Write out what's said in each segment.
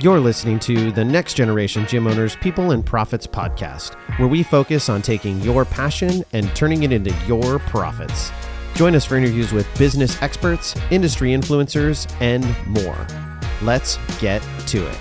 You're listening to the Next Generation Gym Owners People and Profits podcast, where we focus on taking your passion and turning it into your profits. Join us for interviews with business experts, industry influencers, and more. Let's get to it.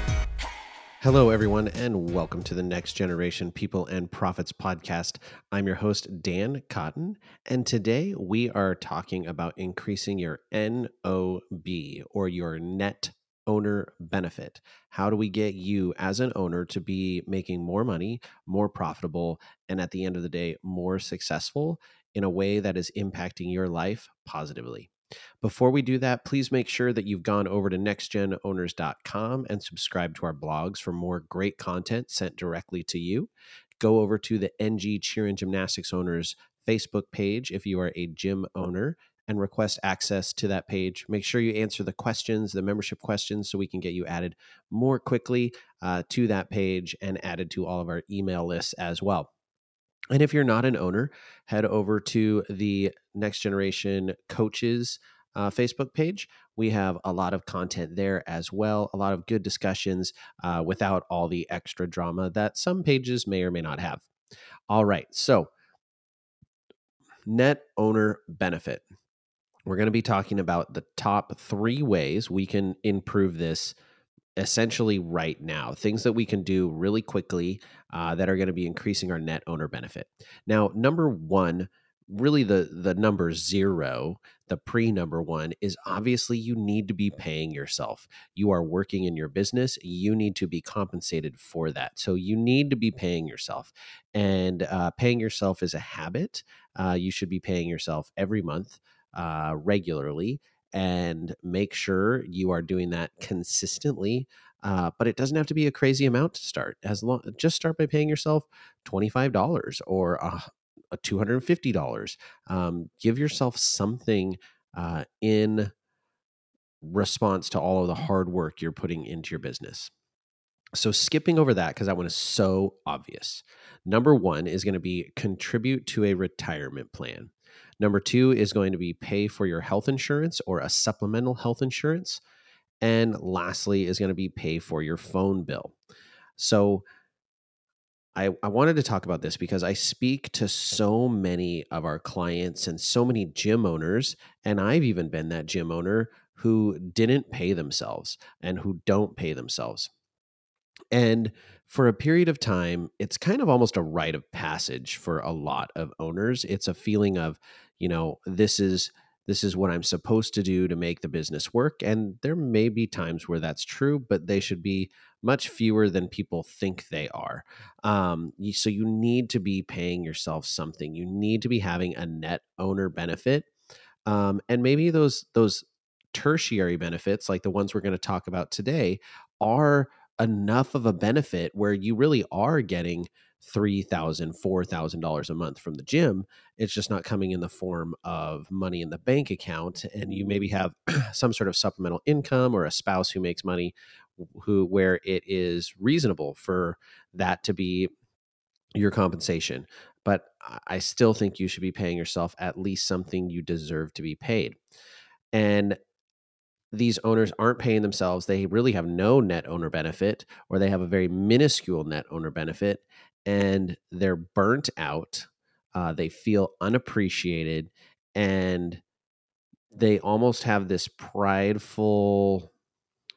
Hello, everyone, and welcome to the Next Generation People and Profits podcast. I'm your host, Dan Cotton, and today we are talking about increasing your NOB or your net owner benefit. How do we get you as an owner to be making more money, more profitable, and at the end of the day, more successful in a way that is impacting your life positively? Before we do that, please make sure that you've gone over to nextgenowners.com and subscribe to our blogs for more great content sent directly to you. Go over to the NG Cheer and Gymnastics Owners Facebook page if you are a gym owner and request access to that page. Make sure you answer the questions, the membership questions, so we can get you added more quickly uh, to that page and added to all of our email lists as well. And if you're not an owner, head over to the Next Generation Coaches uh, Facebook page. We have a lot of content there as well, a lot of good discussions uh, without all the extra drama that some pages may or may not have. All right, so net owner benefit we're going to be talking about the top three ways we can improve this essentially right now things that we can do really quickly uh, that are going to be increasing our net owner benefit. Now number one really the the number zero the pre number one is obviously you need to be paying yourself. You are working in your business. You need to be compensated for that. So you need to be paying yourself. And uh, paying yourself is a habit. Uh, you should be paying yourself every month uh, regularly and make sure you are doing that consistently. Uh, but it doesn't have to be a crazy amount to start. As long, just start by paying yourself twenty five dollars or a, a two hundred and fifty dollars. Um, give yourself something uh, in response to all of the hard work you're putting into your business. So, skipping over that because that one is so obvious. Number one is going to be contribute to a retirement plan. Number two is going to be pay for your health insurance or a supplemental health insurance. And lastly is going to be pay for your phone bill. So I, I wanted to talk about this because I speak to so many of our clients and so many gym owners, and I've even been that gym owner who didn't pay themselves and who don't pay themselves. And for a period of time, it's kind of almost a rite of passage for a lot of owners. It's a feeling of, you know, this is this is what I'm supposed to do to make the business work. And there may be times where that's true, but they should be much fewer than people think they are. Um, so you need to be paying yourself something. You need to be having a net owner benefit, um, and maybe those those tertiary benefits, like the ones we're going to talk about today, are enough of a benefit where you really are getting $3000 $4000 a month from the gym it's just not coming in the form of money in the bank account and you maybe have some sort of supplemental income or a spouse who makes money who where it is reasonable for that to be your compensation but i still think you should be paying yourself at least something you deserve to be paid and these owners aren't paying themselves. They really have no net owner benefit, or they have a very minuscule net owner benefit, and they're burnt out. Uh, they feel unappreciated, and they almost have this prideful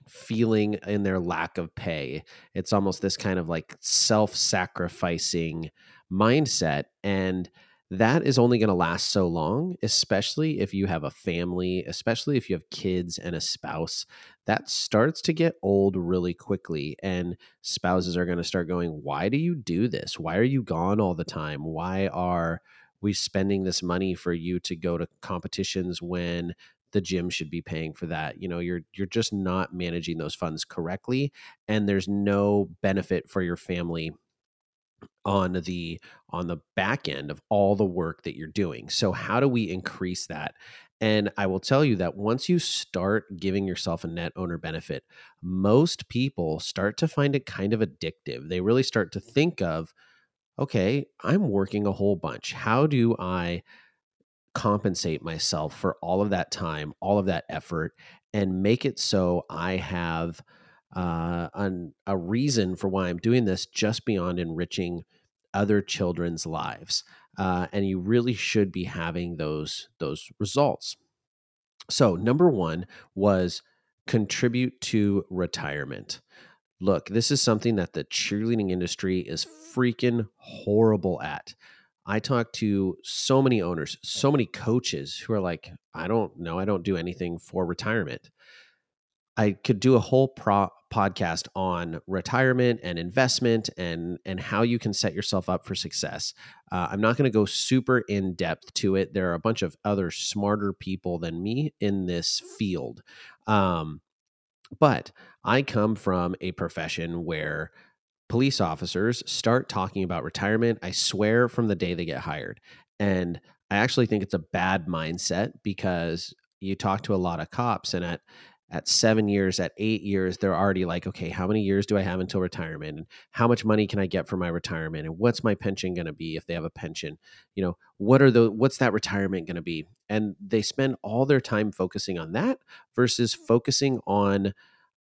feeling in their lack of pay. It's almost this kind of like self sacrificing mindset. And that is only going to last so long, especially if you have a family, especially if you have kids and a spouse. That starts to get old really quickly. And spouses are going to start going, Why do you do this? Why are you gone all the time? Why are we spending this money for you to go to competitions when the gym should be paying for that you know you're you're just not managing those funds correctly and there's no benefit for your family on the on the back end of all the work that you're doing. So how do we increase that? And I will tell you that once you start giving yourself a net owner benefit, most people start to find it kind of addictive. They really start to think of, okay, I'm working a whole bunch. How do I compensate myself for all of that time, all of that effort, and make it so I have uh, an, a reason for why I'm doing this just beyond enriching other children's lives. Uh, and you really should be having those those results. So number one was contribute to retirement. Look, this is something that the cheerleading industry is freaking horrible at. I talk to so many owners, so many coaches who are like, I don't know, I don't do anything for retirement. I could do a whole pro- podcast on retirement and investment and and how you can set yourself up for success. Uh, I'm not going to go super in depth to it. There are a bunch of other smarter people than me in this field, um, but I come from a profession where police officers start talking about retirement. I swear from the day they get hired, and I actually think it's a bad mindset because you talk to a lot of cops and at at seven years, at eight years, they're already like, okay, how many years do I have until retirement? And how much money can I get for my retirement? And what's my pension going to be if they have a pension? You know, what are the, what's that retirement going to be? And they spend all their time focusing on that versus focusing on,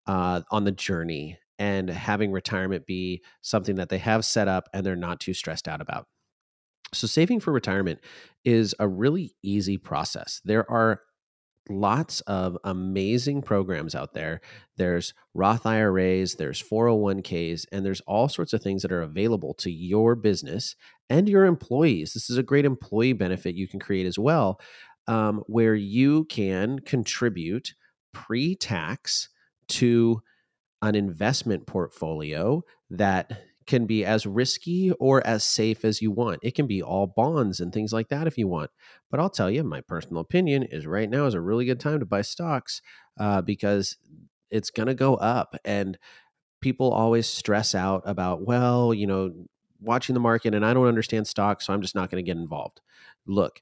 uh, on the journey and having retirement be something that they have set up and they're not too stressed out about. So, saving for retirement is a really easy process. There are lots of amazing programs out there. There's Roth IRAs, there's 401ks, and there's all sorts of things that are available to your business and your employees. This is a great employee benefit you can create as well, um, where you can contribute pre tax to an investment portfolio that can be as risky or as safe as you want. It can be all bonds and things like that if you want. But I'll tell you, my personal opinion is right now is a really good time to buy stocks uh, because it's going to go up. And people always stress out about, well, you know, watching the market and I don't understand stocks, so I'm just not going to get involved. Look,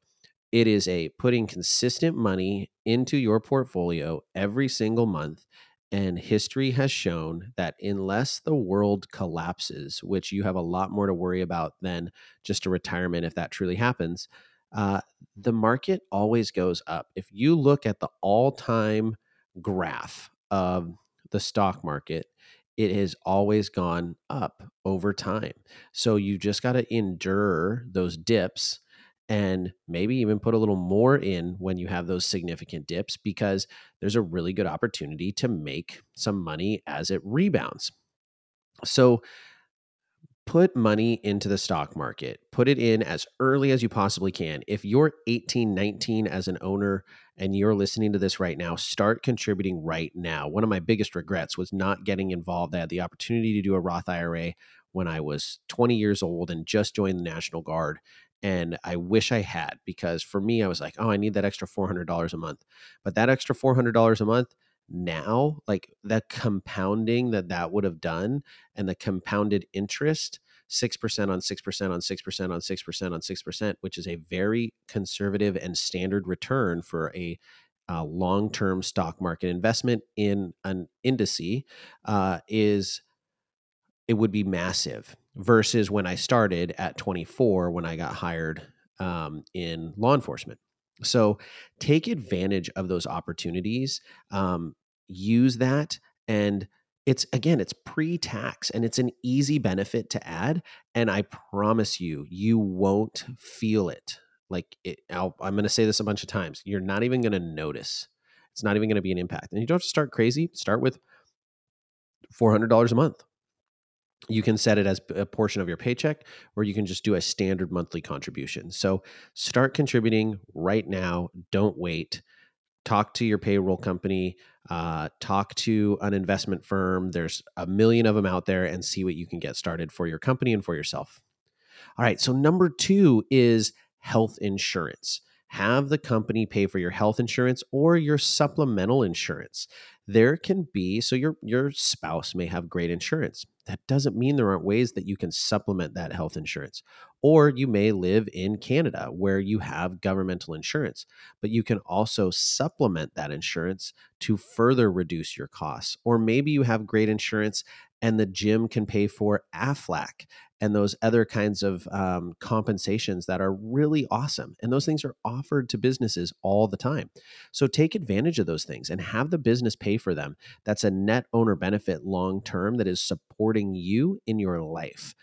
it is a putting consistent money into your portfolio every single month and history has shown that unless the world collapses, which you have a lot more to worry about than just a retirement if that truly happens, uh, the market always goes up. If you look at the all time graph of the stock market, it has always gone up over time. So you just got to endure those dips and maybe even put a little more in when you have those significant dips because there's a really good opportunity to make some money as it rebounds. So put money into the stock market. Put it in as early as you possibly can. If you're 18, 19 as an owner and you're listening to this right now, start contributing right now. One of my biggest regrets was not getting involved. I had the opportunity to do a Roth IRA when I was 20 years old and just joined the National Guard and I wish I had because for me, I was like, oh, I need that extra $400 a month. But that extra $400 a month now, like the compounding that that would have done and the compounded interest, 6% on 6% on 6% on 6% on 6%, which is a very conservative and standard return for a uh, long term stock market investment in an indice, uh, is it would be massive versus when I started at 24 when I got hired um, in law enforcement. So take advantage of those opportunities, um, use that, and it's again, it's pre tax and it's an easy benefit to add. And I promise you, you won't feel it. Like it, i am going to say this a bunch of times. You're not even going to notice. It's not even going to be an impact. And you don't have to start crazy. Start with $400 a month you can set it as a portion of your paycheck or you can just do a standard monthly contribution. So start contributing right now. Don't wait. Talk to your payroll company, uh, talk to an investment firm. There's a million of them out there and see what you can get started for your company and for yourself. All right. So, number two is health insurance. Have the company pay for your health insurance or your supplemental insurance. There can be so your your spouse may have great insurance. That doesn't mean there aren't ways that you can supplement that health insurance. Or you may live in Canada where you have governmental insurance but you can also supplement that insurance to further reduce your costs. Or maybe you have great insurance and the gym can pay for Aflac and those other kinds of um, compensations that are really awesome. And those things are offered to businesses all the time. So take advantage of those things and have the business pay for them. That's a net owner benefit long term that is supporting you in your life.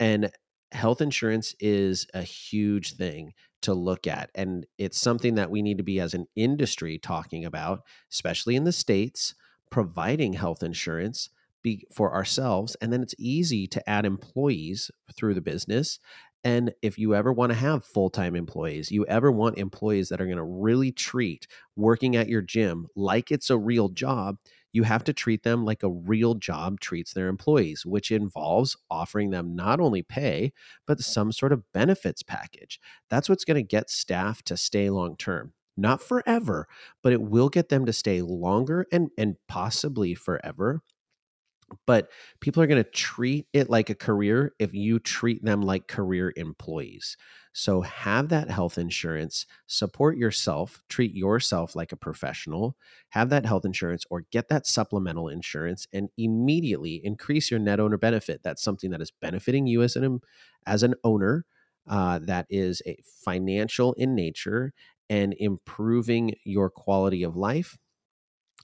And health insurance is a huge thing to look at. And it's something that we need to be as an industry talking about, especially in the States, providing health insurance be for ourselves. And then it's easy to add employees through the business. And if you ever want to have full time employees, you ever want employees that are going to really treat working at your gym like it's a real job, you have to treat them like a real job treats their employees, which involves offering them not only pay, but some sort of benefits package. That's what's going to get staff to stay long term. Not forever, but it will get them to stay longer and, and possibly forever but people are going to treat it like a career if you treat them like career employees. So have that health insurance, support yourself, treat yourself like a professional, have that health insurance or get that supplemental insurance and immediately increase your net owner benefit. That's something that is benefiting you as an as an owner uh, that is a financial in nature and improving your quality of life.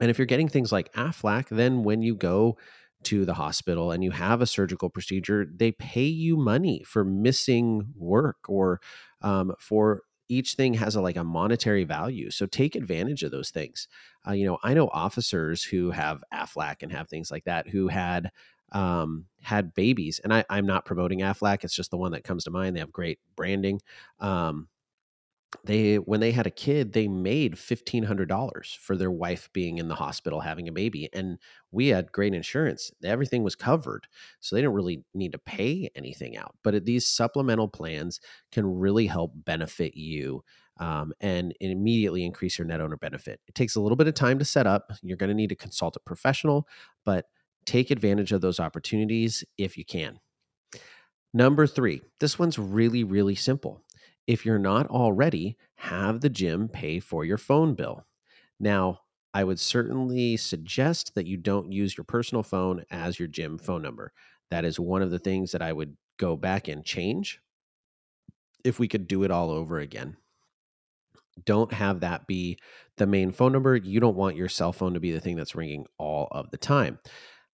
And if you're getting things like AFLAC, then when you go to the hospital and you have a surgical procedure, they pay you money for missing work or um, for each thing has a like a monetary value. So take advantage of those things. Uh, you know, I know officers who have AFLAC and have things like that who had um, had babies, and I, I'm not promoting AFLAC. It's just the one that comes to mind. They have great branding. Um, they when they had a kid they made $1500 for their wife being in the hospital having a baby and we had great insurance. Everything was covered so they didn't really need to pay anything out but these supplemental plans can really help benefit you um, and immediately increase your net owner benefit. It takes a little bit of time to set up you're going to need to consult a professional but take advantage of those opportunities if you can. Number three, this one's really, really simple if you're not already, have the gym pay for your phone bill. Now, I would certainly suggest that you don't use your personal phone as your gym phone number. That is one of the things that I would go back and change if we could do it all over again. Don't have that be the main phone number. You don't want your cell phone to be the thing that's ringing all of the time.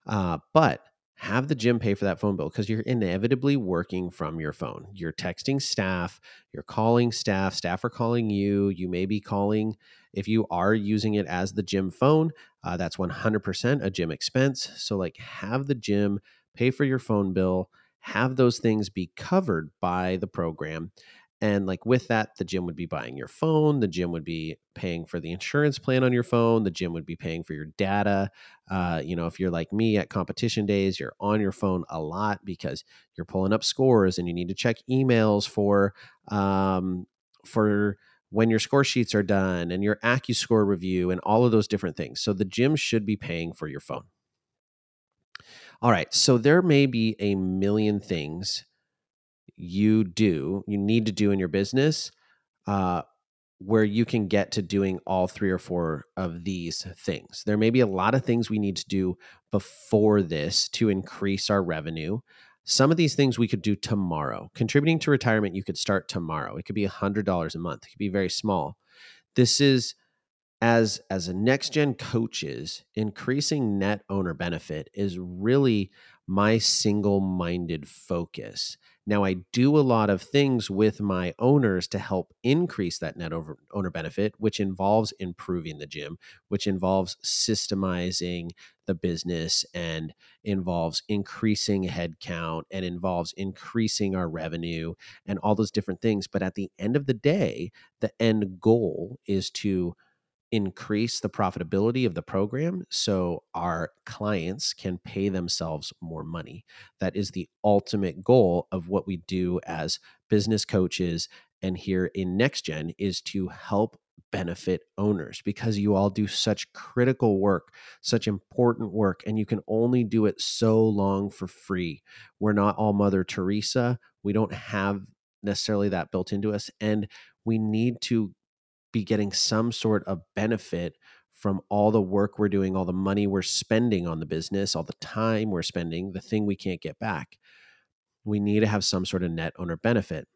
Uh, but have the gym pay for that phone bill because you're inevitably working from your phone. You're texting staff, you're calling staff, staff are calling you. You may be calling, if you are using it as the gym phone, uh, that's 100% a gym expense. So, like, have the gym pay for your phone bill, have those things be covered by the program. And like with that, the gym would be buying your phone, the gym would be paying for the insurance plan on your phone, the gym would be paying for your data. Uh, you know, if you're like me at competition days, you're on your phone a lot because you're pulling up scores and you need to check emails for um, for when your score sheets are done and your AccuScore review and all of those different things. So the gym should be paying for your phone. All right, so there may be a million things you do, you need to do in your business, uh, where you can get to doing all three or four of these things. There may be a lot of things we need to do before this to increase our revenue. Some of these things we could do tomorrow. Contributing to retirement, you could start tomorrow. It could be $100 a month, it could be very small. This is as as a next gen coaches increasing net owner benefit is really my single minded focus now, I do a lot of things with my owners to help increase that net over, owner benefit, which involves improving the gym, which involves systemizing the business and involves increasing headcount and involves increasing our revenue and all those different things. But at the end of the day, the end goal is to increase the profitability of the program so our clients can pay themselves more money. That is the ultimate goal of what we do as business coaches and here in NextGen is to help benefit owners because you all do such critical work, such important work, and you can only do it so long for free. We're not all Mother Teresa. We don't have necessarily that built into us. And we need to be getting some sort of benefit from all the work we're doing, all the money we're spending on the business, all the time we're spending, the thing we can't get back. we need to have some sort of net owner benefit.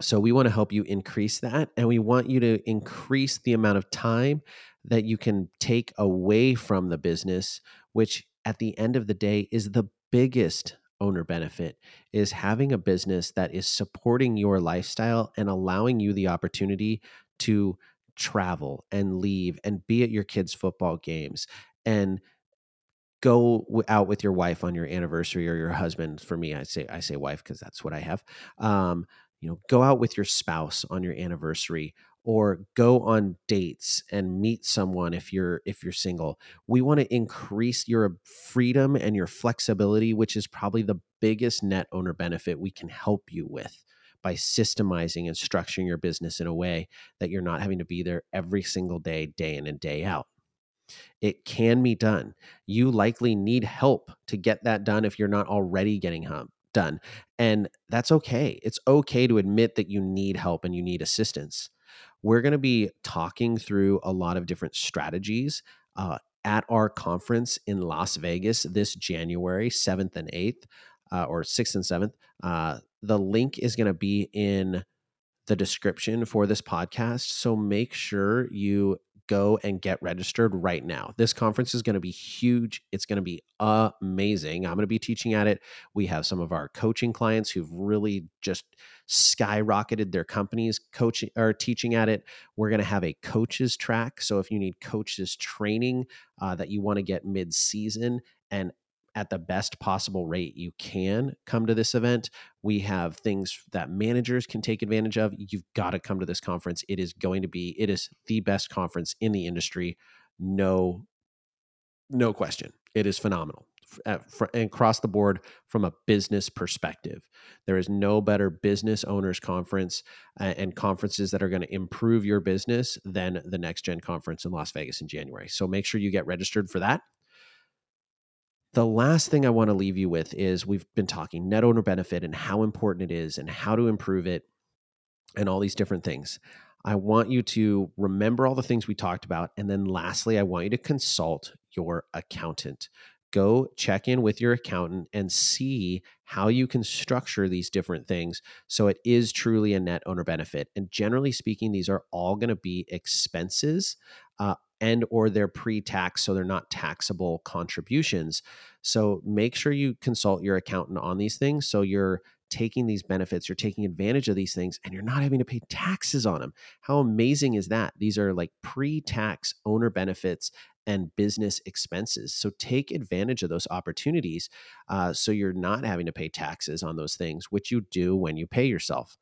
So we want to help you increase that. And we want you to increase the amount of time that you can take away from the business, which at the end of the day is the biggest owner benefit is having a business that is supporting your lifestyle and allowing you the opportunity to travel and leave and be at your kids' football games and go out with your wife on your anniversary or your husband for me i say i say wife because that's what i have um, you know go out with your spouse on your anniversary or go on dates and meet someone if you're if you're single. We want to increase your freedom and your flexibility which is probably the biggest net owner benefit we can help you with by systemizing and structuring your business in a way that you're not having to be there every single day day in and day out. It can be done. You likely need help to get that done if you're not already getting help done and that's okay. It's okay to admit that you need help and you need assistance. We're going to be talking through a lot of different strategies uh, at our conference in Las Vegas this January 7th and 8th, uh, or 6th and 7th. Uh, the link is going to be in the description for this podcast. So make sure you go and get registered right now. This conference is going to be huge. It's going to be amazing. I'm going to be teaching at it. We have some of our coaching clients who've really just skyrocketed their companies coaching or teaching at it. We're going to have a coaches track. So if you need coaches training uh, that you want to get mid season and at the best possible rate you can come to this event. We have things that managers can take advantage of. You've got to come to this conference. It is going to be it is the best conference in the industry. No no question. It is phenomenal. Uh, and across the board from a business perspective. There is no better business owners conference uh, and conferences that are going to improve your business than the Next Gen conference in Las Vegas in January. So make sure you get registered for that. The last thing I want to leave you with is we've been talking net owner benefit and how important it is and how to improve it and all these different things. I want you to remember all the things we talked about. And then lastly, I want you to consult your accountant. Go check in with your accountant and see how you can structure these different things so it is truly a net owner benefit. And generally speaking, these are all going to be expenses uh, and or they're pre-tax so they're not taxable contributions. So make sure you consult your accountant on these things. So you're taking these benefits you're taking advantage of these things and you're not having to pay taxes on them how amazing is that? These are like pre-tax owner benefits and business expenses. So take advantage of those opportunities uh, so you're not having to pay taxes on those things which you do when you pay yourself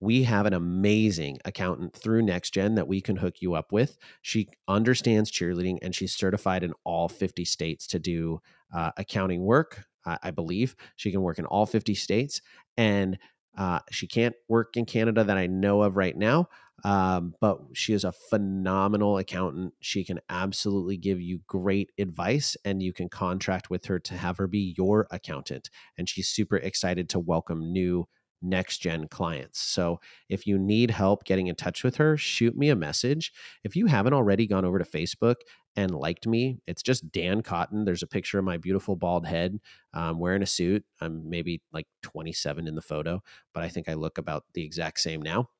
we have an amazing accountant through NextGen that we can hook you up with. She understands cheerleading and she's certified in all 50 states to do uh, accounting work. I believe she can work in all 50 states and uh, she can't work in Canada that I know of right now. Um, but she is a phenomenal accountant. She can absolutely give you great advice, and you can contract with her to have her be your accountant. And she's super excited to welcome new next gen clients. So if you need help getting in touch with her, shoot me a message. If you haven't already gone over to Facebook and liked me, it's just Dan Cotton. There's a picture of my beautiful bald head um, wearing a suit. I'm maybe like 27 in the photo, but I think I look about the exact same now.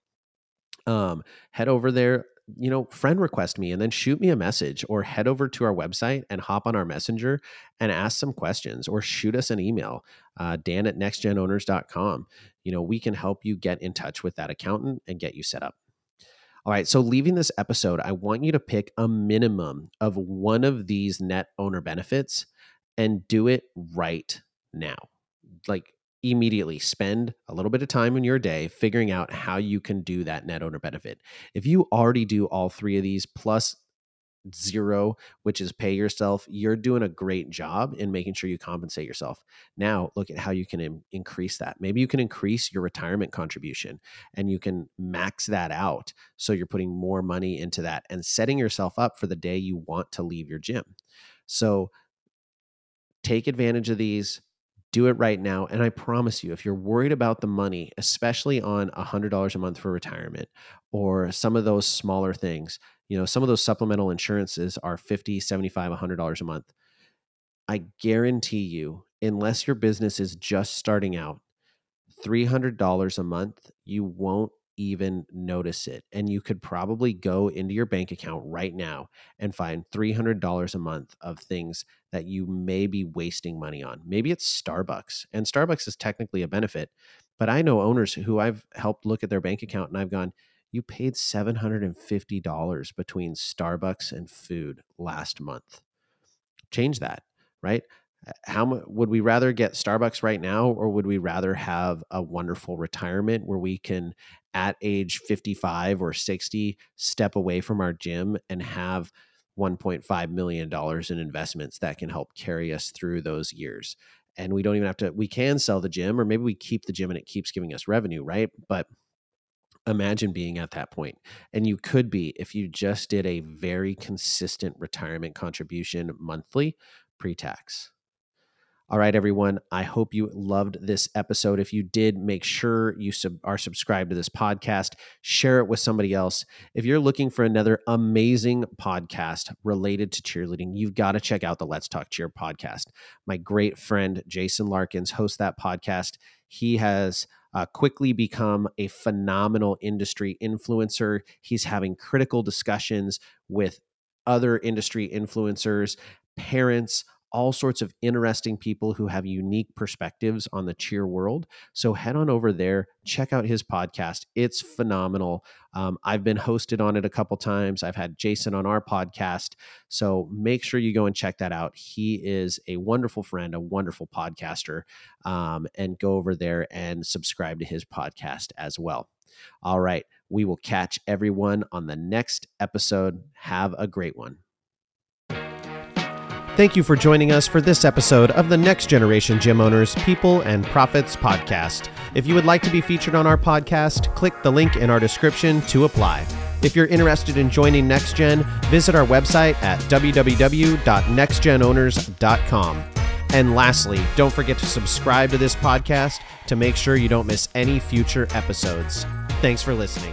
Um, head over there, you know, friend request me and then shoot me a message or head over to our website and hop on our messenger and ask some questions or shoot us an email, uh, dan at nextgenowners.com. You know, we can help you get in touch with that accountant and get you set up. All right. So, leaving this episode, I want you to pick a minimum of one of these net owner benefits and do it right now. Like, immediately spend a little bit of time in your day figuring out how you can do that net owner benefit. If you already do all three of these plus zero, which is pay yourself, you're doing a great job in making sure you compensate yourself. Now, look at how you can Im- increase that. Maybe you can increase your retirement contribution and you can max that out. So you're putting more money into that and setting yourself up for the day you want to leave your gym. So take advantage of these do it right now. And I promise you, if you're worried about the money, especially on $100 a month for retirement or some of those smaller things, you know, some of those supplemental insurances are 50, 75, $100 a month. I guarantee you, unless your business is just starting out, $300 a month, you won't even notice it. And you could probably go into your bank account right now and find $300 a month of things that you may be wasting money on. Maybe it's Starbucks, and Starbucks is technically a benefit, but I know owners who I've helped look at their bank account and I've gone, you paid $750 between Starbucks and food last month. Change that, right? how would we rather get Starbucks right now or would we rather have a wonderful retirement where we can at age 55 or 60 step away from our gym and have 1.5 million dollars in investments that can help carry us through those years. And we don't even have to we can sell the gym or maybe we keep the gym and it keeps giving us revenue right? But imagine being at that point. And you could be if you just did a very consistent retirement contribution monthly pre-tax all right, everyone. I hope you loved this episode. If you did, make sure you sub- are subscribed to this podcast. Share it with somebody else. If you're looking for another amazing podcast related to cheerleading, you've got to check out the Let's Talk Cheer podcast. My great friend Jason Larkins hosts that podcast. He has uh, quickly become a phenomenal industry influencer. He's having critical discussions with other industry influencers, parents, all sorts of interesting people who have unique perspectives on the cheer world. So head on over there, check out his podcast. It's phenomenal. Um, I've been hosted on it a couple times. I've had Jason on our podcast. So make sure you go and check that out. He is a wonderful friend, a wonderful podcaster, um, and go over there and subscribe to his podcast as well. All right. We will catch everyone on the next episode. Have a great one. Thank you for joining us for this episode of the Next Generation Gym Owners People and Profits podcast. If you would like to be featured on our podcast, click the link in our description to apply. If you're interested in joining NextGen, visit our website at www.nextgenowners.com. And lastly, don't forget to subscribe to this podcast to make sure you don't miss any future episodes. Thanks for listening.